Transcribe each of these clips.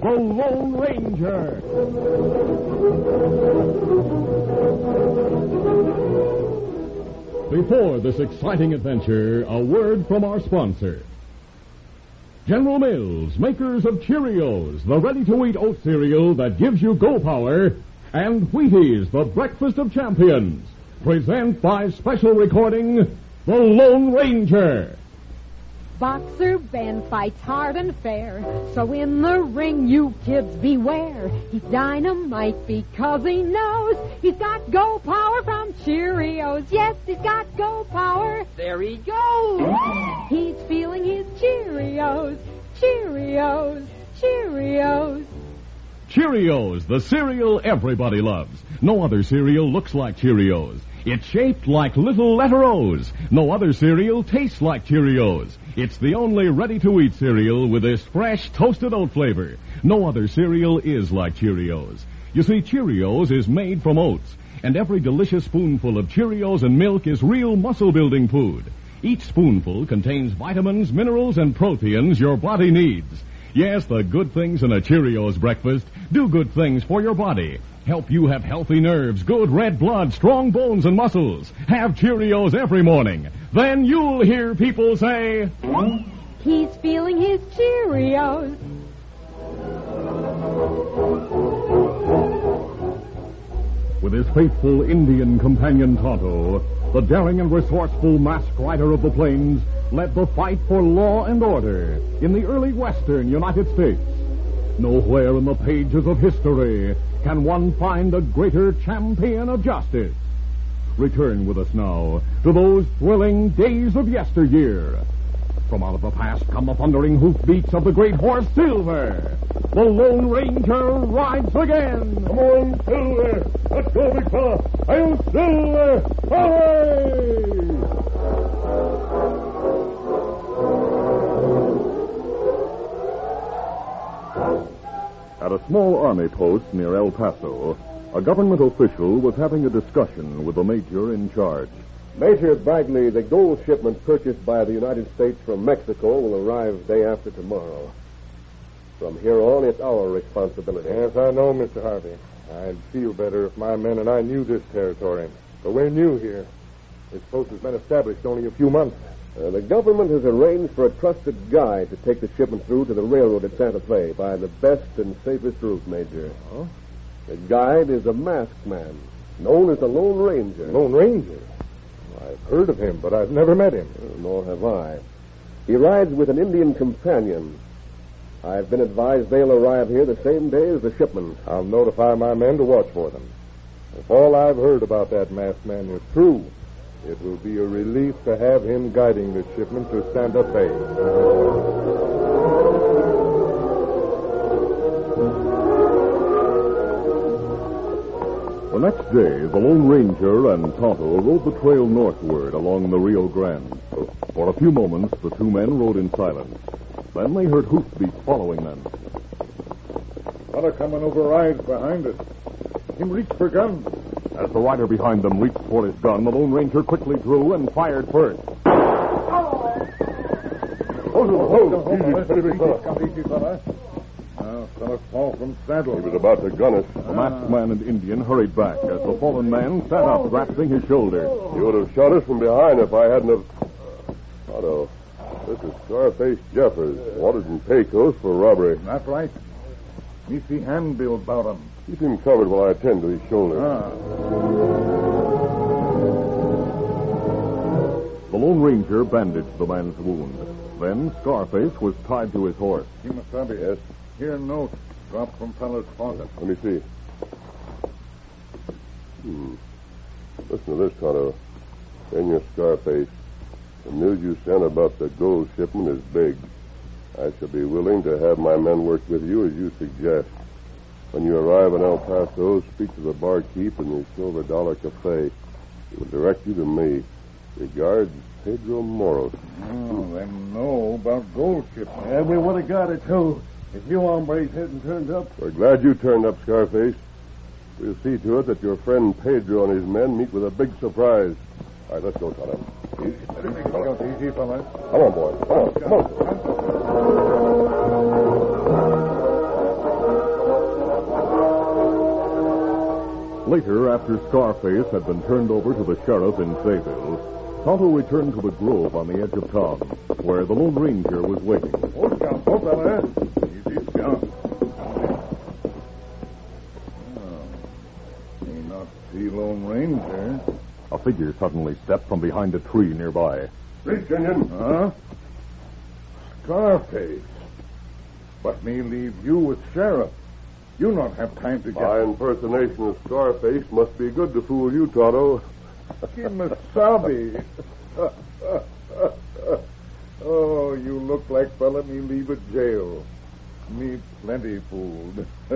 The Lone Ranger. Before this exciting adventure, a word from our sponsor. General Mills, makers of Cheerios, the ready-to-eat oat cereal that gives you go power, and Wheaties, the breakfast of champions, present by special recording, The Lone Ranger. Boxer Ben fights hard and fair, so in the ring you kids beware. He's dynamite because he knows he's got go power from Cheerios. Yes, he's got go power. There he goes. he's feeling his Cheerios, Cheerios, Cheerios. Cheerios, the cereal everybody loves. No other cereal looks like Cheerios. It's shaped like little letter O's. No other cereal tastes like Cheerios. It's the only ready-to-eat cereal with this fresh toasted oat flavor. No other cereal is like Cheerios. You see, Cheerios is made from oats, and every delicious spoonful of Cheerios and milk is real muscle-building food. Each spoonful contains vitamins, minerals, and proteins your body needs. Yes, the good things in a Cheerios breakfast do good things for your body. Help you have healthy nerves, good red blood, strong bones and muscles. Have Cheerios every morning. Then you'll hear people say, He's feeling his Cheerios. with his faithful Indian companion Tonto, the daring and resourceful masked rider of the plains led the fight for law and order in the early western United States. Nowhere in the pages of history can one find a greater champion of justice. Return with us now to those thrilling days of yesteryear. From out of the past come the thundering hoofbeats of the great horse Silver. The Lone Ranger rides again. Come on, Silver. Let's go, big fella. I'll Silver. Away! At a small army post near El Paso, a government official was having a discussion with the major in charge. Major Bagley, the gold shipment purchased by the United States from Mexico will arrive day after tomorrow. From here on, it's our responsibility. Yes, I know, Mr. Harvey. I'd feel better if my men and I knew this territory. But we're new here. This post has been established only a few months. Uh, the government has arranged for a trusted guide to take the shipment through to the railroad at Santa Fe by the best and safest route, Major. Oh? The guide is a masked man, known as the Lone Ranger. Lone Ranger? I've heard of him, but I've never met him. Uh, Nor have I. He rides with an Indian companion. I've been advised they'll arrive here the same day as the shipment. I'll notify my men to watch for them. If all I've heard about that masked man is true, it will be a relief to have him guiding the shipment to Santa Fe. The next day, the Lone Ranger and Tonto rode the trail northward along the Rio Grande. For a few moments, the two men rode in silence. Then they heard hoofbeats following them. Fella coming over rides behind us. Him reach for gun. As the rider behind them reached for his gun, the Lone Ranger quickly drew and fired first. Hold on, Easy, big fella. Easy, fella. Now, fella fall from saddle. He was about to gun us. The masked man and Indian hurried back as the fallen man sat up, grasping his shoulder. You would have shot us from behind if I hadn't have... Otto, this is Scarface Jeffers, wanted in Pecos for robbery. That's right. Me see handbill about him. Keep him covered while I attend to his shoulder. Ah. The Lone Ranger bandaged the man's wound. Then Scarface was tied to his horse. Kimasabi. Yes? Here note. Dropped from fella's pocket. Let me see. Hmm. Listen to this, Tonto. Senor Scarface. The news you sent about the gold shipment is big. I shall be willing to have my men work with you as you suggest. When you arrive in El Paso, speak to the barkeep in the Silver Dollar Cafe. He will direct you to me. Regards, Pedro Moros. Oh, them know about gold shipment. Yeah, we would have got it, too. If you hombres hadn't turned up. We're glad you turned up, Scarface. We'll see to it that your friend Pedro and his men meet with a big surprise. All right, let's go, Tonto. Easy. Easy, fellas. Come on. Come on, come on. Later, after Scarface had been turned over to the sheriff in Sayville, Tonto returned to the grove on the edge of town, where the Lone Ranger was waiting. Oh, Scout, oh, fella. Easy, Scout. Oh, may not see Lone Ranger. A figure suddenly stepped from behind a tree nearby. Reach, Indian. Huh? Scarface. But me leave you with Sheriff. You not have time to get... My impersonation of Scarface must be good to fool you, Tonto. Kimasabi. oh, you look like fella me leave at jail. Me plenty fooled.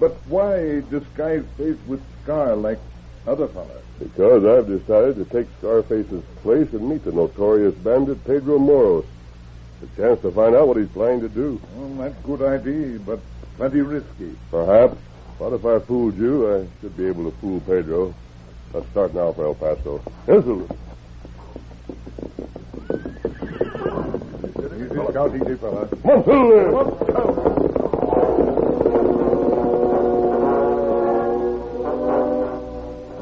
but why disguise face with scar like other fellas? Because I've decided to take Scarface's place and meet the notorious bandit Pedro Moros. A chance to find out what he's planning to do. Well, that's a good idea, but plenty risky. Perhaps. But if I fooled you, I should be able to fool Pedro. Let's start now for El Paso. Easy, Scout, easy, fella. Come on,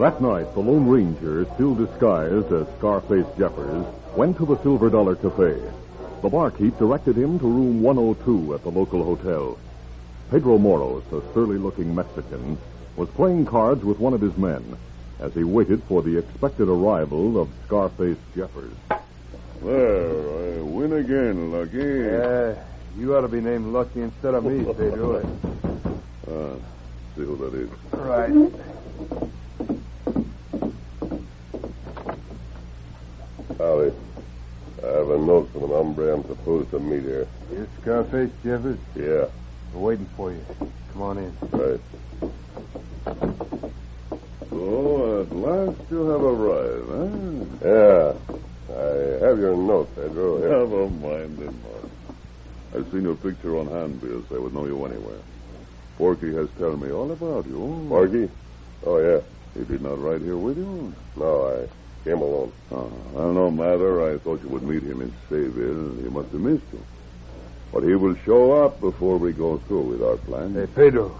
That night, the Lone Ranger, still disguised as Scarface Jeffers, went to the Silver Dollar Cafe. The barkeep directed him to room 102 at the local hotel. Pedro Moros, a surly-looking Mexican, was playing cards with one of his men as he waited for the expected arrival of Scarface Jeffers. Well, I win again, Lucky. Yeah, you ought to be named Lucky instead of me, Pedro. Ah, see who that is. right. Howdy. I have a note from an hombre I'm supposed to meet here. You Scarface Jeffers? Yeah, We're waiting for you. Come on in. right. So, at last you have arrived, huh? Yeah. I have your note, Pedro. Here. Never mind it, Mark. I've seen your picture on handbills. I would know you anywhere. Porky has told me all about you. Porky? Oh, yeah. He did not ride here with you? No, I came alone. Ah, oh, well, no matter. I thought you would meet him in Sayville. He must have missed you. But he will show up before we go through with our plan. Hey, Pedro.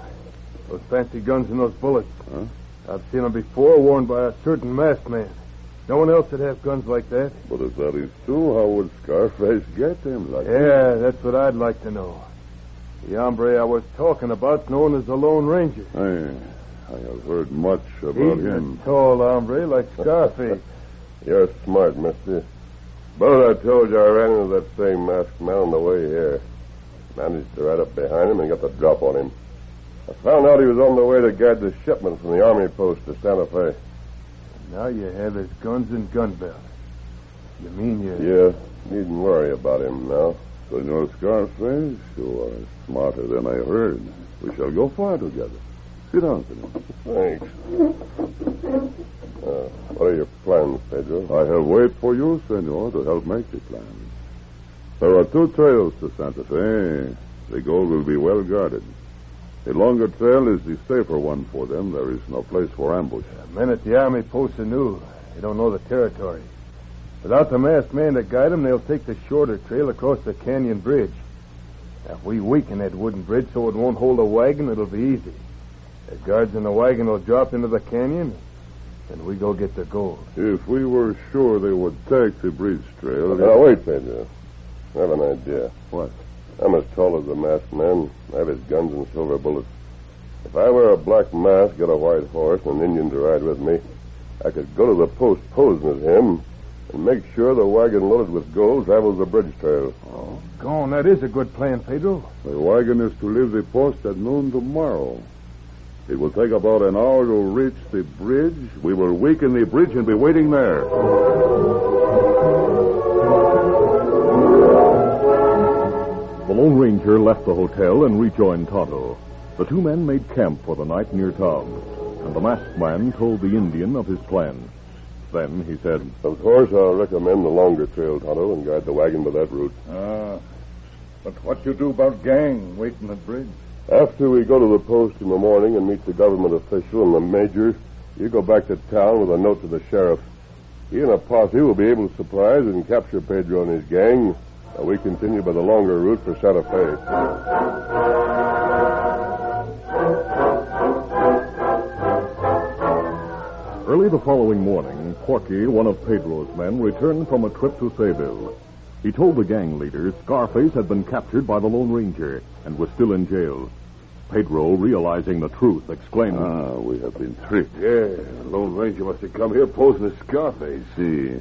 Those fancy guns and those bullets. Huh? I've seen them before, worn by a certain masked man. No one else would have guns like that. But if that is true, how would Scarface get them? Like Yeah, that's what I'd like to know. The hombre I was talking about, known as the Lone Ranger. I, I have heard much about He's him. a tall hombre like Scarface. You're smart, mister. But I told you I ran into that same masked man on the way here. Managed to ride up behind him and got the drop on him. I found out he was on the way to guard the shipment from the army post to Santa Fe. now you have his guns and gun belt. You mean you... Yeah, needn't worry about him now. Senor Scarface, you are smarter than I heard. We shall go far together. Sit down, senor. Thanks. Uh, what are your plans, Pedro? I have waited for you, senor, to help make the plans. There are two trails to Santa Fe. The gold will be well guarded. The longer trail is the safer one for them. There is no place for ambush. The men at the army post are new. They don't know the territory. Without the masked man to guide them, they'll take the shorter trail across the canyon bridge. Now, if we weaken that wooden bridge so it won't hold a wagon, it'll be easy. The guards in the wagon will drop into the canyon, and we go get the gold. If we were sure they would take the bridge trail. Now, wait, Pedro. I have an idea. What? I'm as tall as the masked man. I have his guns and silver bullets. If I wear a black mask, get a white horse, and an Indian to ride with me, I could go to the post posing as him and make sure the wagon loaded with gold travels the bridge trail. Oh, go on. That is a good plan, Pedro. The wagon is to leave the post at noon tomorrow. It will take about an hour to reach the bridge. We will weaken the bridge and be waiting there. The Lone Ranger left the hotel and rejoined Tonto. The two men made camp for the night near town, and the masked man told the Indian of his plan. Then he said, Of course, I'll recommend the longer trail, Tonto, and guide the wagon by that route. Ah. But what you do about gang waiting at bridge? After we go to the post in the morning and meet the government official and the major, you go back to town with a note to the sheriff. He and a posse will be able to surprise and capture Pedro and his gang. While we continue by the longer route for Santa Fe. Early the following morning, Porky, one of Pedro's men, returned from a trip to Sayville. He told the gang leader Scarface had been captured by the Lone Ranger and was still in jail. Pedro, realizing the truth, exclaimed, Ah, we have been tricked. Yeah, the Lone Ranger must have come here posing as Scarface. See.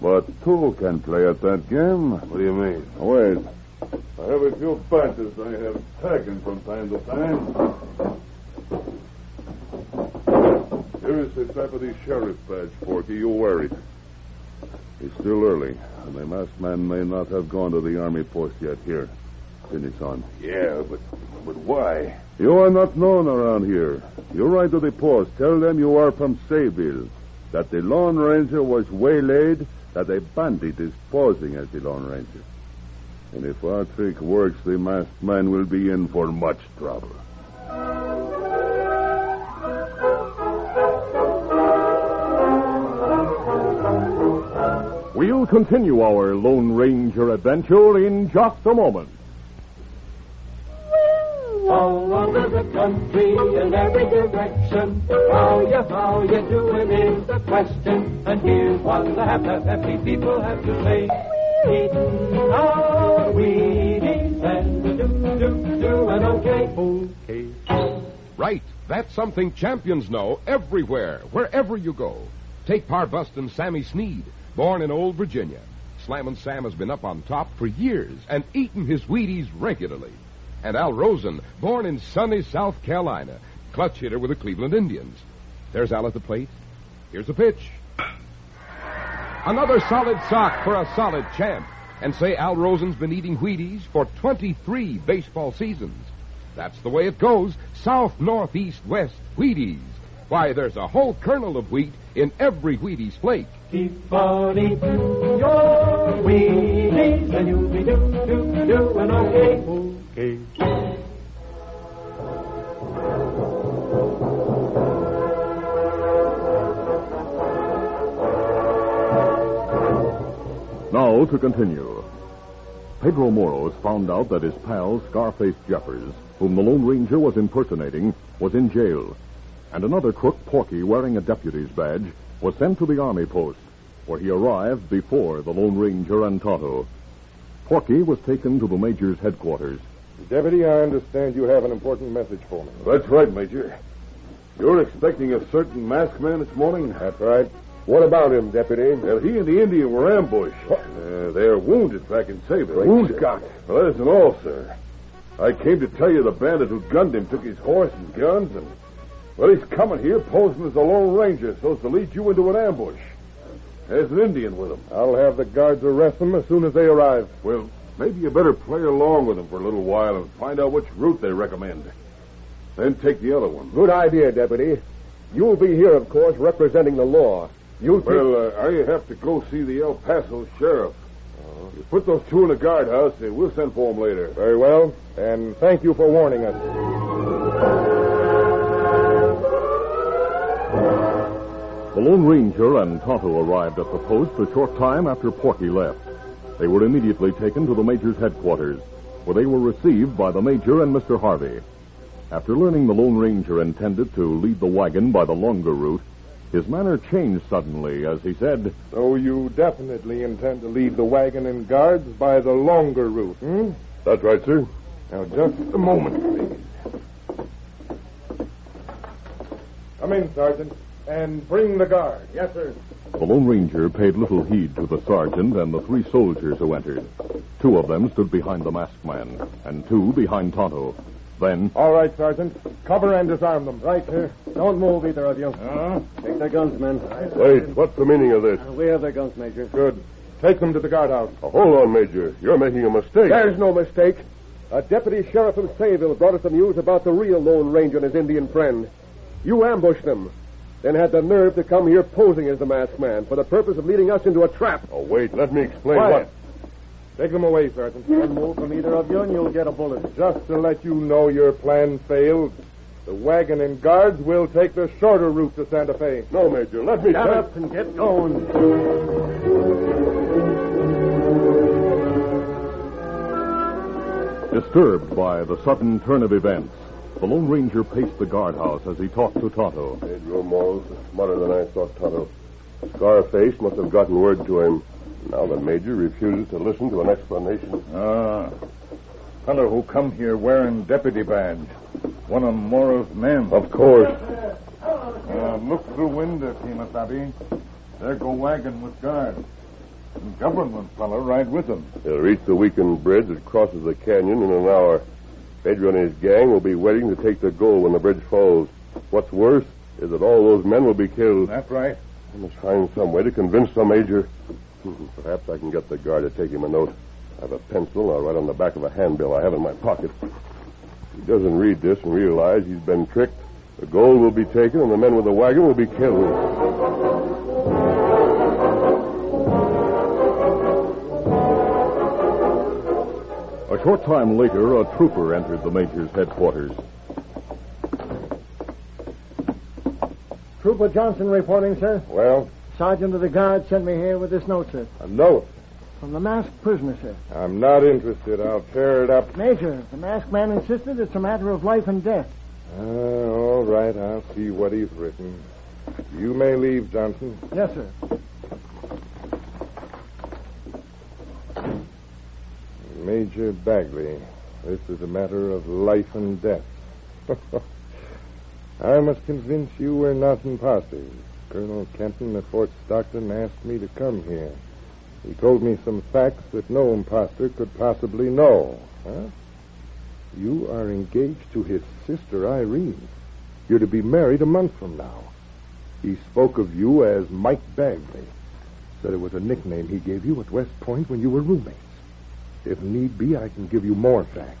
But two can play at that game. What do you mean? Wait. I have a few bandits I have taken from time to time. Here is the deputy sheriff badge, Porky. You wear it. It's still early, and the masked man may not have gone to the army post yet. Here, pin it on. Yeah, but but why? You are not known around here. You ride to the post. Tell them you are from Sayville. That the Lone Ranger was waylaid. That a bandit is posing as the Lone Ranger. And if our trick works, the masked man will be in for much trouble. We'll continue our Lone Ranger adventure in just a moment. all over the country in every direction. How you, how you doing is the question. And here's one the half, happy people have to say. Eating our Wheaties and do, do, doing okay. Okay. Right. That's something champions know everywhere, wherever you go. Take Parbustin Sammy Snead, born in Old Virginia. Slammin' Sam has been up on top for years and eaten his Wheaties regularly. And Al Rosen, born in sunny South Carolina, clutch hitter with the Cleveland Indians. There's Al at the plate. Here's a pitch. Another solid sock for a solid champ. And say Al Rosen's been eating Wheaties for 23 baseball seasons. That's the way it goes. South, north, east, west, Wheaties. Why, there's a whole kernel of wheat in every Wheaties flake. Keep on eating your Wheaties and you'll be do, do, doing okay. Okay. Now to continue. Pedro Moros found out that his pal, Scarface Jeffers, whom the Lone Ranger was impersonating, was in jail. And another crook, Porky, wearing a deputy's badge, was sent to the army post, where he arrived before the Lone Ranger and Tonto. Porky was taken to the major's headquarters. Deputy, I understand you have an important message for me. That's right, Major. You're expecting a certain masked man this morning? That's right. What about him, Deputy? Well, he and the Indian were ambushed. Uh, they're wounded back in Sayville. Wounded? Well, that isn't all, sir. I came to tell you the bandit who gunned him took his horse and guns, and, well, he's coming here posing as a Lone Ranger so as to lead you into an ambush. There's an Indian with him. I'll have the guards arrest them as soon as they arrive. Well, maybe you better play along with them for a little while and find out which route they recommend. Then take the other one. Good idea, Deputy. You'll be here, of course, representing the law. You'll take... Well, uh, I have to go see the El Paso sheriff. You put those two in the guardhouse, and we'll send for them later. Very well. And thank you for warning us. The Lone Ranger and Tonto arrived at the post a short time after Porky left. They were immediately taken to the Major's headquarters, where they were received by the Major and Mr. Harvey. After learning the Lone Ranger intended to lead the wagon by the longer route, his manner changed suddenly as he said, So you definitely intend to lead the wagon and guards by the longer route, hmm? That's right, sir. Now, just a moment, please. Come in, Sergeant, and bring the guard. Yes, sir. The Lone Ranger paid little heed to the sergeant and the three soldiers who entered. Two of them stood behind the masked man, and two behind Tonto. Then, All right, Sergeant. Cover and disarm them. Right, sir. Don't move, either of you. Uh, take their guns, men. Wait, what's the meaning of this? We have their guns, Major. Good. Take them to the guardhouse. Oh, hold on, Major. You're making a mistake. There's no mistake. A deputy sheriff from Sayville brought us the news about the real Lone Ranger and his Indian friend. You ambushed them, then had the nerve to come here posing as the masked man for the purpose of leading us into a trap. Oh, wait, let me explain Quiet. what. Take them away, Sergeant. One move from either of you and you'll get a bullet. Just to let you know your plan failed, the wagon and guards will take the shorter route to Santa Fe. No, Major, let me Shut tell- up and get going. Disturbed by the sudden turn of events, the Lone Ranger paced the guardhouse as he talked to Tonto. Pedro Moros is smarter than I thought, Tonto. Scarface must have gotten word to him. Now the Major refuses to listen to an explanation. Ah. Fellow who come here wearing deputy badge. One of Moro's men. Of course. Uh, look through window, Kimasabi. There go wagon with guard. And government fellow right with them. They'll reach the weakened bridge that crosses the canyon in an hour. Pedro and his gang will be waiting to take the gold when the bridge falls. What's worse is that all those men will be killed. That's right. I must find some way to convince the Major. Hmm, Perhaps I can get the guard to take him a note. I have a pencil. I'll write on the back of a handbill I have in my pocket. If he doesn't read this and realize he's been tricked, the gold will be taken and the men with the wagon will be killed. A short time later, a trooper entered the Major's headquarters. Trooper Johnson reporting, sir. Well, Sergeant of the Guard sent me here with this note, sir. a note. From the masked prisoner, sir. I'm not interested. I'll tear it up. Major, the masked man insisted it's a matter of life and death. Ah, all right, I'll see what he's written. You may leave, Johnson. Yes, sir. Major Bagley, this is a matter of life and death. I must convince you we're not imposters. Colonel Kenton of Fort Stockton asked me to come here. He told me some facts that no impostor could possibly know. Huh? You are engaged to his sister, Irene. You're to be married a month from now. He spoke of you as Mike Bagley. Said it was a nickname he gave you at West Point when you were roommates. If need be, I can give you more facts.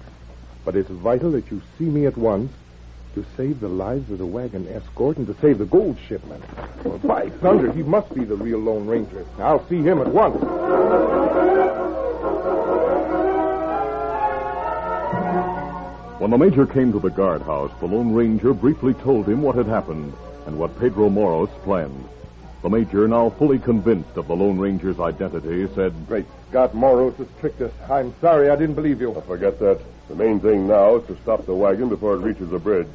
But it's vital that you see me at once to save the lives of the wagon escort and to save the gold shipment. Well, by thunder, he must be the real Lone Ranger. I'll see him at once. When the Major came to the guardhouse, the Lone Ranger briefly told him what had happened and what Pedro Moros planned. The Major, now fully convinced of the Lone Ranger's identity, said, Great Scott, Moros has tricked us. I'm sorry I didn't believe you. Forget that. The main thing now is to stop the wagon before it reaches the bridge.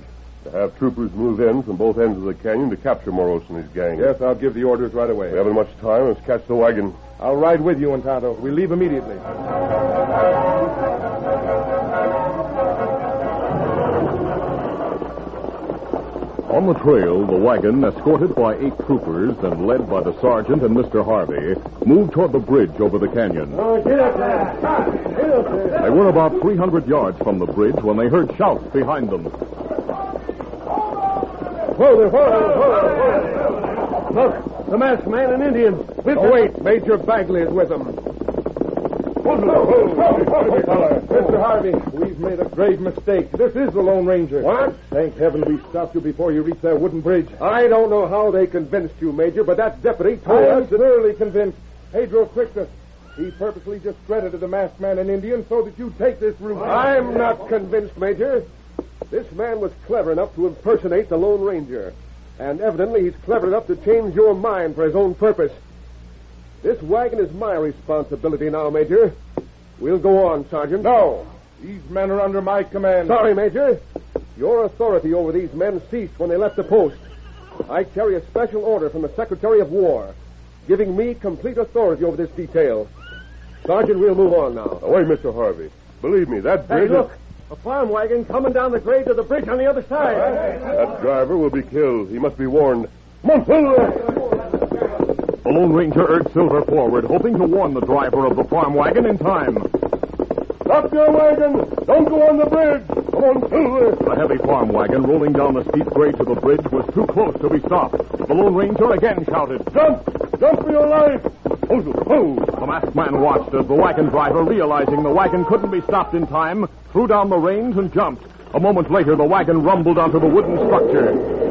To have troopers move in from both ends of the canyon to capture Moros and his gang. Yes, I'll give the orders right away. We haven't much time. Let's catch the wagon. I'll ride with you, and Tonto. We leave immediately. On the trail, the wagon, escorted by eight troopers and led by the sergeant and Mr. Harvey, moved toward the bridge over the canyon. Oh, get up there. Get up there. They were about 300 yards from the bridge when they heard shouts behind them. Whoa there, whoa, whoa, whoa. Look, the masked man and Indian. Oh, wait. Major Bagley is with them. Harvey, we've made a grave mistake. This is the Lone Ranger. What? Thank heaven we stopped you before you reached that wooden bridge. I don't know how they convinced you, Major, but that deputy told I us am thoroughly convinced. Pedro us. He purposely discredited the masked man and Indian so that you'd take this route. I'm not convinced, Major. This man was clever enough to impersonate the Lone Ranger. And evidently he's clever enough to change your mind for his own purpose. This wagon is my responsibility now, Major. We'll go on, Sergeant. No. These men are under my command. Sorry, Major. Your authority over these men ceased when they left the post. I carry a special order from the Secretary of War, giving me complete authority over this detail. Sergeant, we'll move on now. Now, wait, Mr. Harvey. Believe me, that bridge. Hey, bridge. look. A farm wagon coming down the grade to the bridge on the other side. That driver will be killed. He must be warned. Monsilver! The Lone Ranger urged Silver forward, hoping to warn the driver of the farm wagon in time. Stop your wagon! Don't go on the bridge! Come on, Silver! The heavy farm wagon rolling down the steep grade to the bridge was too close to be stopped. The Lone Ranger again shouted. Jump! Jump for your life! The masked man watched as the wagon driver, realizing the wagon couldn't be stopped in time, threw down the reins and jumped. A moment later, the wagon rumbled onto the wooden structure.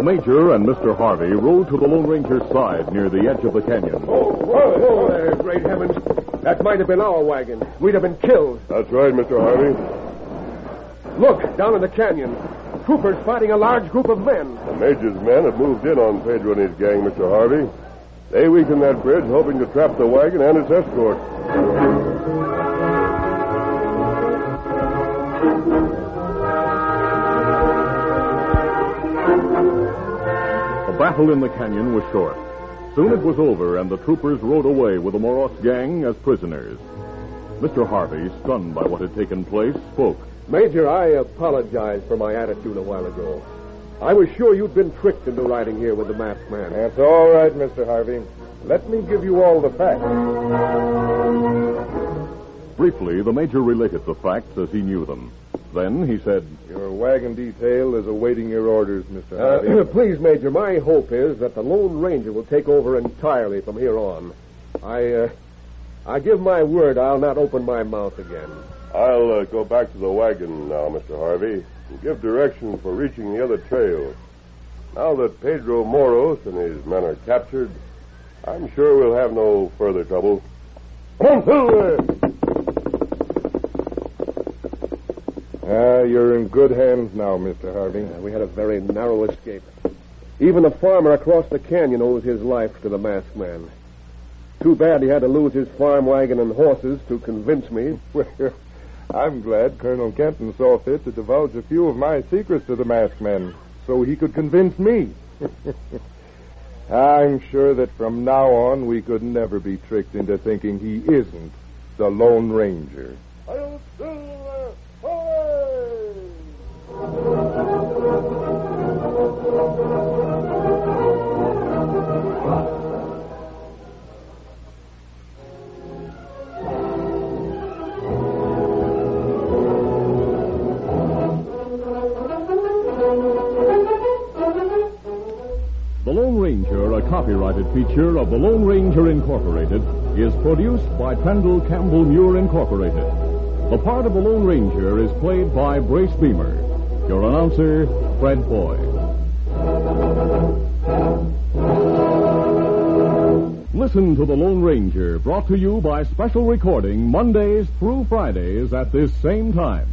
The Major and Mr. Harvey rode to the Lone Ranger's side near the edge of the canyon. Oh, whoa, whoa there, great heavens. That might have been our wagon. We'd have been killed. That's right, Mr. Harvey. Look, down in the canyon. Troopers fighting a large group of men. The Major's men have moved in on Pedro and his gang, Mr. Harvey. They weakened that bridge, hoping to trap the wagon and its escort. Battle in the canyon was short. Soon it was over, and the troopers rode away with the Moros gang as prisoners. Mr. Harvey, stunned by what had taken place, spoke. Major, I apologize for my attitude a while ago. I was sure you'd been tricked into riding here with the masked man. That's all right, Mr. Harvey. Let me give you all the facts. Briefly, the Major related the facts as he knew them. Then he said, Your wagon detail is awaiting your orders, Mr. Uh, Harvey. please, Major, my hope is that the Lone Ranger will take over entirely from here on. I, uh, I give my word I'll not open my mouth again. I'll uh, go back to the wagon now, Mr. Harvey, and give directions for reaching the other trail. Now that Pedro Moros and his men are captured, I'm sure we'll have no further trouble. Come on, Ah, you're in good hands now, Mr. Harvey. Uh, we had a very narrow escape. Even the farmer across the canyon owes his life to the masked man. Too bad he had to lose his farm wagon and horses to convince me. Well, I'm glad Colonel Kenton saw fit to divulge a few of my secrets to the masked men so he could convince me. I'm sure that from now on we could never be tricked into thinking he isn't the Lone Ranger. The copyrighted feature of the Lone Ranger Incorporated, is produced by Trendle Campbell Muir Incorporated. The part of the Lone Ranger is played by Brace Beemer. Your announcer, Fred Foy. Listen to The Lone Ranger, brought to you by special recording Mondays through Fridays at this same time.